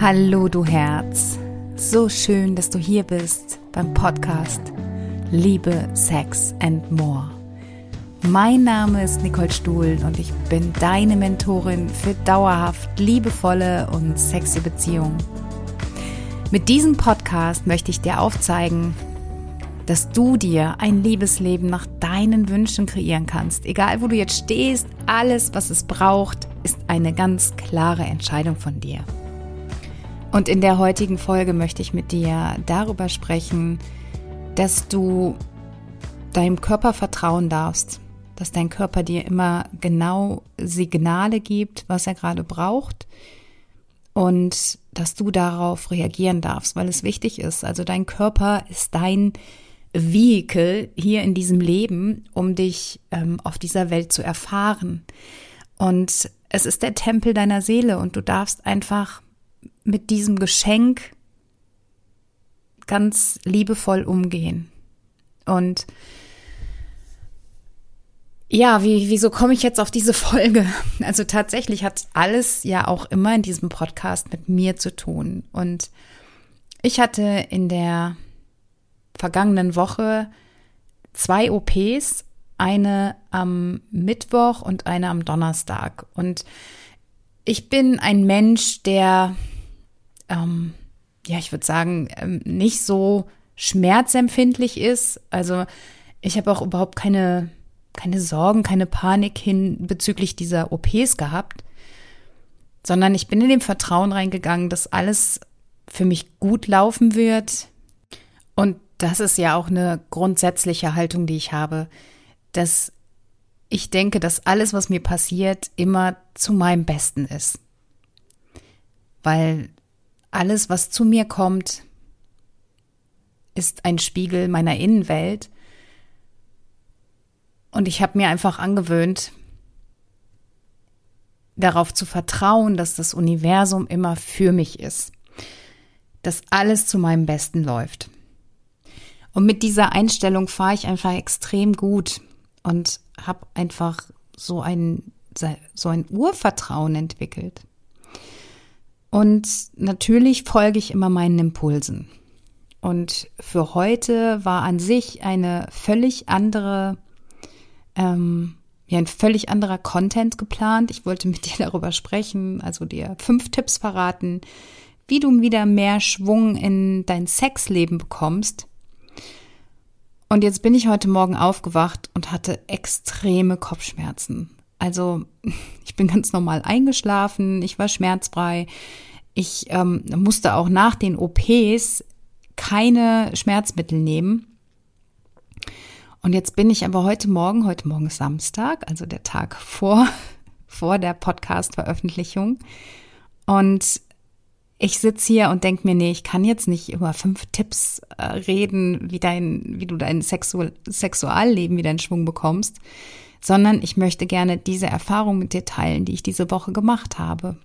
Hallo du Herz, so schön, dass du hier bist beim Podcast Liebe, Sex and More. Mein Name ist Nicole Stuhl und ich bin deine Mentorin für dauerhaft liebevolle und sexy Beziehungen. Mit diesem Podcast möchte ich dir aufzeigen, dass du dir ein Liebesleben nach deinen Wünschen kreieren kannst. Egal wo du jetzt stehst, alles, was es braucht, ist eine ganz klare Entscheidung von dir. Und in der heutigen Folge möchte ich mit dir darüber sprechen, dass du deinem Körper vertrauen darfst, dass dein Körper dir immer genau Signale gibt, was er gerade braucht und dass du darauf reagieren darfst, weil es wichtig ist. Also dein Körper ist dein Vehikel hier in diesem Leben, um dich ähm, auf dieser Welt zu erfahren. Und es ist der Tempel deiner Seele und du darfst einfach mit diesem Geschenk ganz liebevoll umgehen. Und ja, wie, wieso komme ich jetzt auf diese Folge? Also tatsächlich hat alles ja auch immer in diesem Podcast mit mir zu tun. Und ich hatte in der vergangenen Woche zwei OPs, eine am Mittwoch und eine am Donnerstag. Und ich bin ein Mensch, der ähm, ja, ich würde sagen, ähm, nicht so schmerzempfindlich ist. Also ich habe auch überhaupt keine, keine Sorgen, keine Panik hin bezüglich dieser OPs gehabt, sondern ich bin in dem Vertrauen reingegangen, dass alles für mich gut laufen wird. Und das ist ja auch eine grundsätzliche Haltung, die ich habe, dass ich denke, dass alles, was mir passiert, immer zu meinem Besten ist. Weil alles, was zu mir kommt, ist ein Spiegel meiner Innenwelt. Und ich habe mir einfach angewöhnt, darauf zu vertrauen, dass das Universum immer für mich ist, dass alles zu meinem Besten läuft. Und mit dieser Einstellung fahre ich einfach extrem gut und habe einfach so ein, so ein Urvertrauen entwickelt. Und natürlich folge ich immer meinen Impulsen. Und für heute war an sich eine völlig andere, ähm, ja, ein völlig anderer Content geplant. Ich wollte mit dir darüber sprechen, also dir fünf Tipps verraten, wie du wieder mehr Schwung in dein Sexleben bekommst. Und jetzt bin ich heute Morgen aufgewacht und hatte extreme Kopfschmerzen. Also ich bin ganz normal eingeschlafen, ich war schmerzfrei. Ich ähm, musste auch nach den OPs keine Schmerzmittel nehmen. Und jetzt bin ich aber heute Morgen, heute Morgen ist Samstag, also der Tag vor, vor der Podcast-Veröffentlichung. Und ich sitze hier und denke mir, nee, ich kann jetzt nicht über fünf Tipps äh, reden, wie dein, wie du dein Sexu Sexualleben wieder in Schwung bekommst, sondern ich möchte gerne diese Erfahrung mit dir teilen, die ich diese Woche gemacht habe.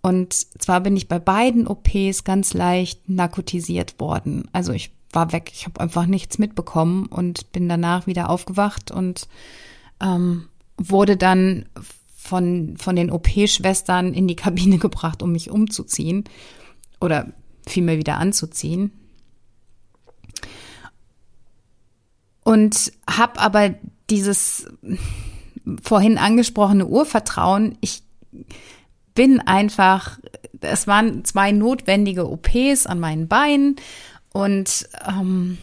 Und zwar bin ich bei beiden OPs ganz leicht narkotisiert worden. Also ich war weg, ich habe einfach nichts mitbekommen und bin danach wieder aufgewacht und ähm, wurde dann von, von den OP-Schwestern in die Kabine gebracht, um mich umzuziehen oder vielmehr wieder anzuziehen. Und habe aber dieses vorhin angesprochene Urvertrauen, ich bin einfach, es waren zwei notwendige OPs an meinen Beinen und ähm,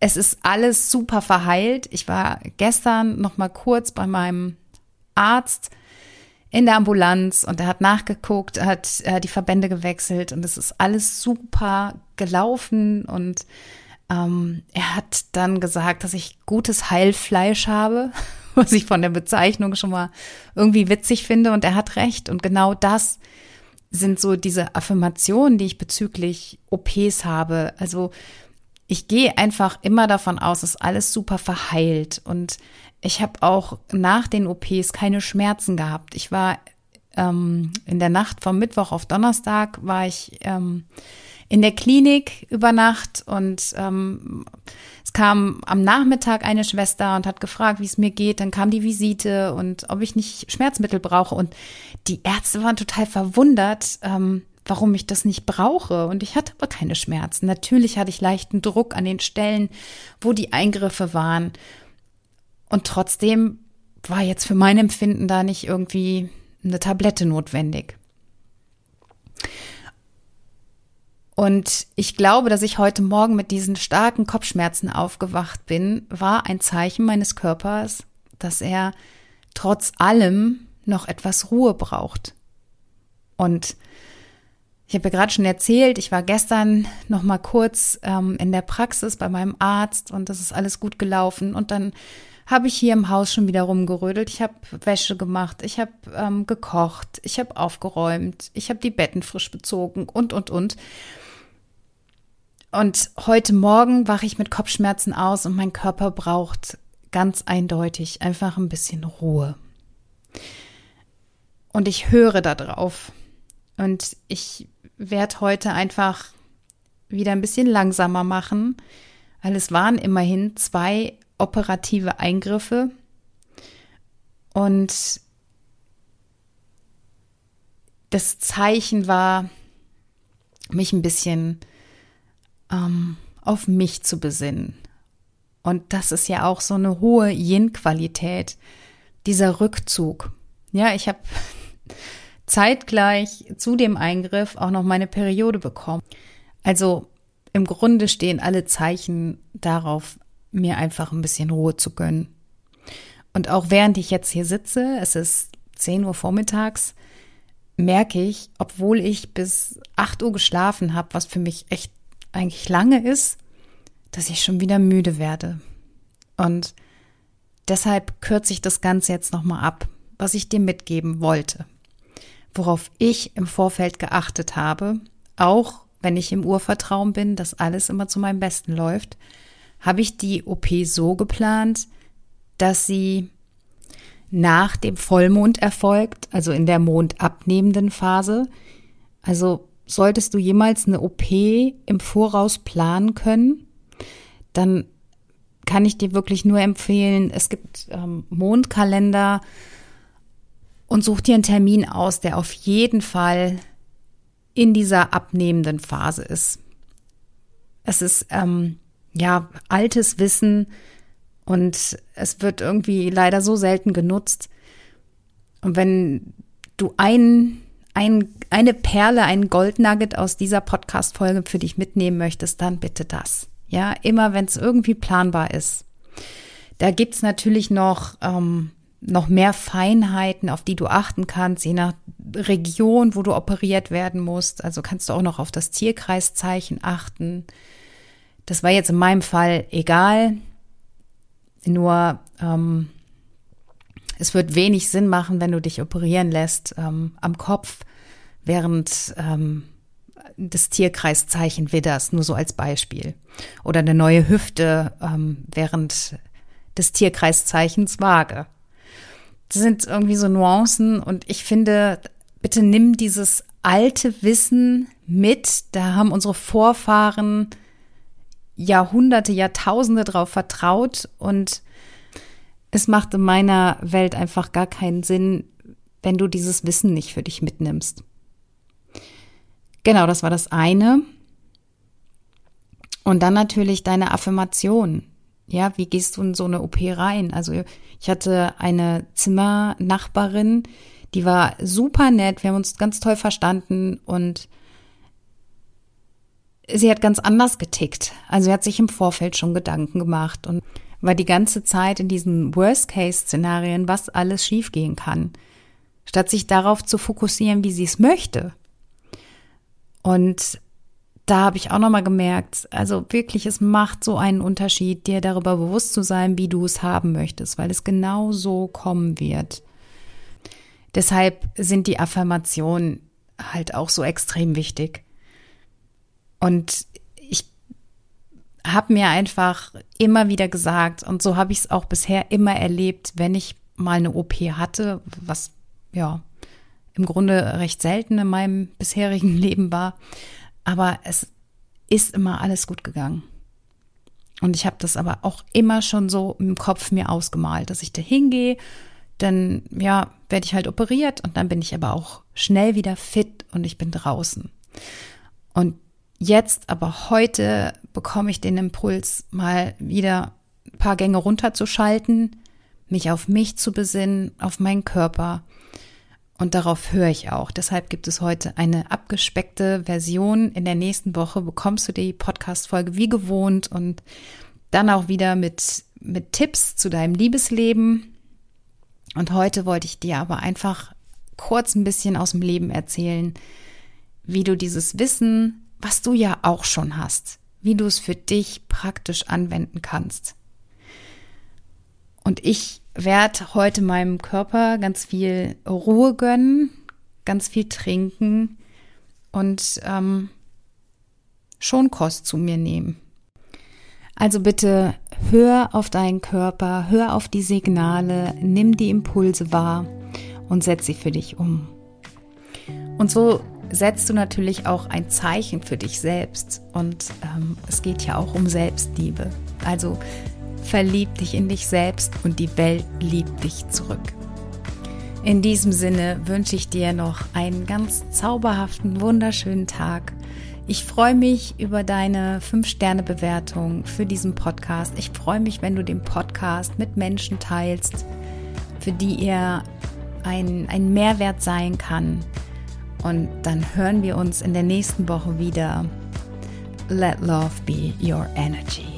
es ist alles super verheilt. Ich war gestern noch mal kurz bei meinem Arzt in der Ambulanz und er hat nachgeguckt, hat äh, die Verbände gewechselt und es ist alles super gelaufen und ähm, er hat dann gesagt, dass ich gutes Heilfleisch habe, was ich von der Bezeichnung schon mal irgendwie witzig finde und er hat recht und genau das sind so diese Affirmationen, die ich bezüglich OPs habe. Also ich gehe einfach immer davon aus, dass alles super verheilt. Und ich habe auch nach den OPs keine Schmerzen gehabt. Ich war ähm, in der Nacht vom Mittwoch auf Donnerstag war ich ähm, in der Klinik über Nacht und ähm, es kam am Nachmittag eine Schwester und hat gefragt, wie es mir geht. Dann kam die Visite und ob ich nicht Schmerzmittel brauche. Und die Ärzte waren total verwundert, ähm, warum ich das nicht brauche. Und ich hatte aber keine Schmerzen. Natürlich hatte ich leichten Druck an den Stellen, wo die Eingriffe waren. Und trotzdem war jetzt für mein Empfinden da nicht irgendwie eine Tablette notwendig. Und ich glaube, dass ich heute Morgen mit diesen starken Kopfschmerzen aufgewacht bin, war ein Zeichen meines Körpers, dass er trotz allem noch etwas Ruhe braucht. Und ich habe ja gerade schon erzählt, ich war gestern noch mal kurz ähm, in der Praxis bei meinem Arzt und das ist alles gut gelaufen. Und dann habe ich hier im Haus schon wieder rumgerödelt. Ich habe Wäsche gemacht, ich habe ähm, gekocht, ich habe aufgeräumt, ich habe die Betten frisch bezogen und und und. Und heute Morgen wache ich mit Kopfschmerzen aus und mein Körper braucht ganz eindeutig einfach ein bisschen Ruhe. Und ich höre da drauf. Und ich werde heute einfach wieder ein bisschen langsamer machen, weil es waren immerhin zwei operative Eingriffe. Und das Zeichen war, mich ein bisschen ähm, auf mich zu besinnen. Und das ist ja auch so eine hohe Yin-Qualität, dieser Rückzug. Ja, ich habe zeitgleich zu dem Eingriff auch noch meine Periode bekommen. Also im Grunde stehen alle Zeichen darauf, mir einfach ein bisschen Ruhe zu gönnen. Und auch während ich jetzt hier sitze, es ist 10 Uhr vormittags, merke ich, obwohl ich bis 8 Uhr geschlafen habe, was für mich echt eigentlich lange ist, dass ich schon wieder müde werde. Und deshalb kürze ich das Ganze jetzt nochmal ab, was ich dir mitgeben wollte. Worauf ich im Vorfeld geachtet habe, auch wenn ich im Urvertrauen bin, dass alles immer zu meinem Besten läuft, habe ich die OP so geplant, dass sie nach dem Vollmond erfolgt, also in der mondabnehmenden Phase. Also solltest du jemals eine OP im Voraus planen können, dann kann ich dir wirklich nur empfehlen, es gibt ähm, Mondkalender und such dir einen Termin aus, der auf jeden Fall in dieser abnehmenden Phase ist. Es ist ähm, ja altes Wissen und es wird irgendwie leider so selten genutzt. Und wenn du einen ein, eine Perle, ein Goldnugget aus dieser Podcast-Folge für dich mitnehmen möchtest, dann bitte das. Ja, immer wenn es irgendwie planbar ist. Da gibt's natürlich noch, ähm, noch mehr Feinheiten, auf die du achten kannst, je nach Region, wo du operiert werden musst. Also kannst du auch noch auf das Tierkreiszeichen achten. Das war jetzt in meinem Fall egal. Nur ähm, es wird wenig Sinn machen, wenn du dich operieren lässt ähm, am Kopf, während ähm, des Tierkreiszeichen Widders, nur so als Beispiel. Oder eine neue Hüfte ähm, während des Tierkreiszeichens Waage. Das sind irgendwie so Nuancen und ich finde, bitte nimm dieses alte Wissen mit. Da haben unsere Vorfahren Jahrhunderte, Jahrtausende drauf vertraut und es macht in meiner Welt einfach gar keinen Sinn, wenn du dieses Wissen nicht für dich mitnimmst. Genau, das war das eine. Und dann natürlich deine Affirmation. Ja, wie gehst du in so eine OP rein? Also ich hatte eine Zimmernachbarin, die war super nett, wir haben uns ganz toll verstanden und sie hat ganz anders getickt. Also sie hat sich im Vorfeld schon Gedanken gemacht und war die ganze Zeit in diesen Worst-Case-Szenarien, was alles schiefgehen kann, statt sich darauf zu fokussieren, wie sie es möchte. Und da habe ich auch nochmal gemerkt, also wirklich, es macht so einen Unterschied, dir darüber bewusst zu sein, wie du es haben möchtest, weil es genau so kommen wird. Deshalb sind die Affirmationen halt auch so extrem wichtig. Und habe mir einfach immer wieder gesagt, und so habe ich es auch bisher immer erlebt, wenn ich mal eine OP hatte, was ja im Grunde recht selten in meinem bisherigen Leben war. Aber es ist immer alles gut gegangen. Und ich habe das aber auch immer schon so im Kopf mir ausgemalt, dass ich da hingehe, dann ja, werde ich halt operiert und dann bin ich aber auch schnell wieder fit und ich bin draußen. Und jetzt, aber heute bekomme ich den Impuls, mal wieder ein paar Gänge runterzuschalten, mich auf mich zu besinnen, auf meinen Körper. Und darauf höre ich auch. Deshalb gibt es heute eine abgespeckte Version. In der nächsten Woche bekommst du die Podcast-Folge wie gewohnt und dann auch wieder mit, mit Tipps zu deinem Liebesleben. Und heute wollte ich dir aber einfach kurz ein bisschen aus dem Leben erzählen, wie du dieses Wissen, was du ja auch schon hast, wie du es für dich praktisch anwenden kannst. Und ich werde heute meinem Körper ganz viel Ruhe gönnen, ganz viel trinken und ähm, Schonkost zu mir nehmen. Also bitte hör auf deinen Körper, hör auf die Signale, nimm die Impulse wahr und setz sie für dich um. Und so setzt du natürlich auch ein Zeichen für dich selbst. Und ähm, es geht ja auch um Selbstliebe. Also verlieb dich in dich selbst und die Welt liebt dich zurück. In diesem Sinne wünsche ich dir noch einen ganz zauberhaften, wunderschönen Tag. Ich freue mich über deine 5-Sterne-Bewertung für diesen Podcast. Ich freue mich, wenn du den Podcast mit Menschen teilst, für die er ein, ein Mehrwert sein kann. Und dann hören wir uns in der nächsten Woche wieder. Let love be your energy.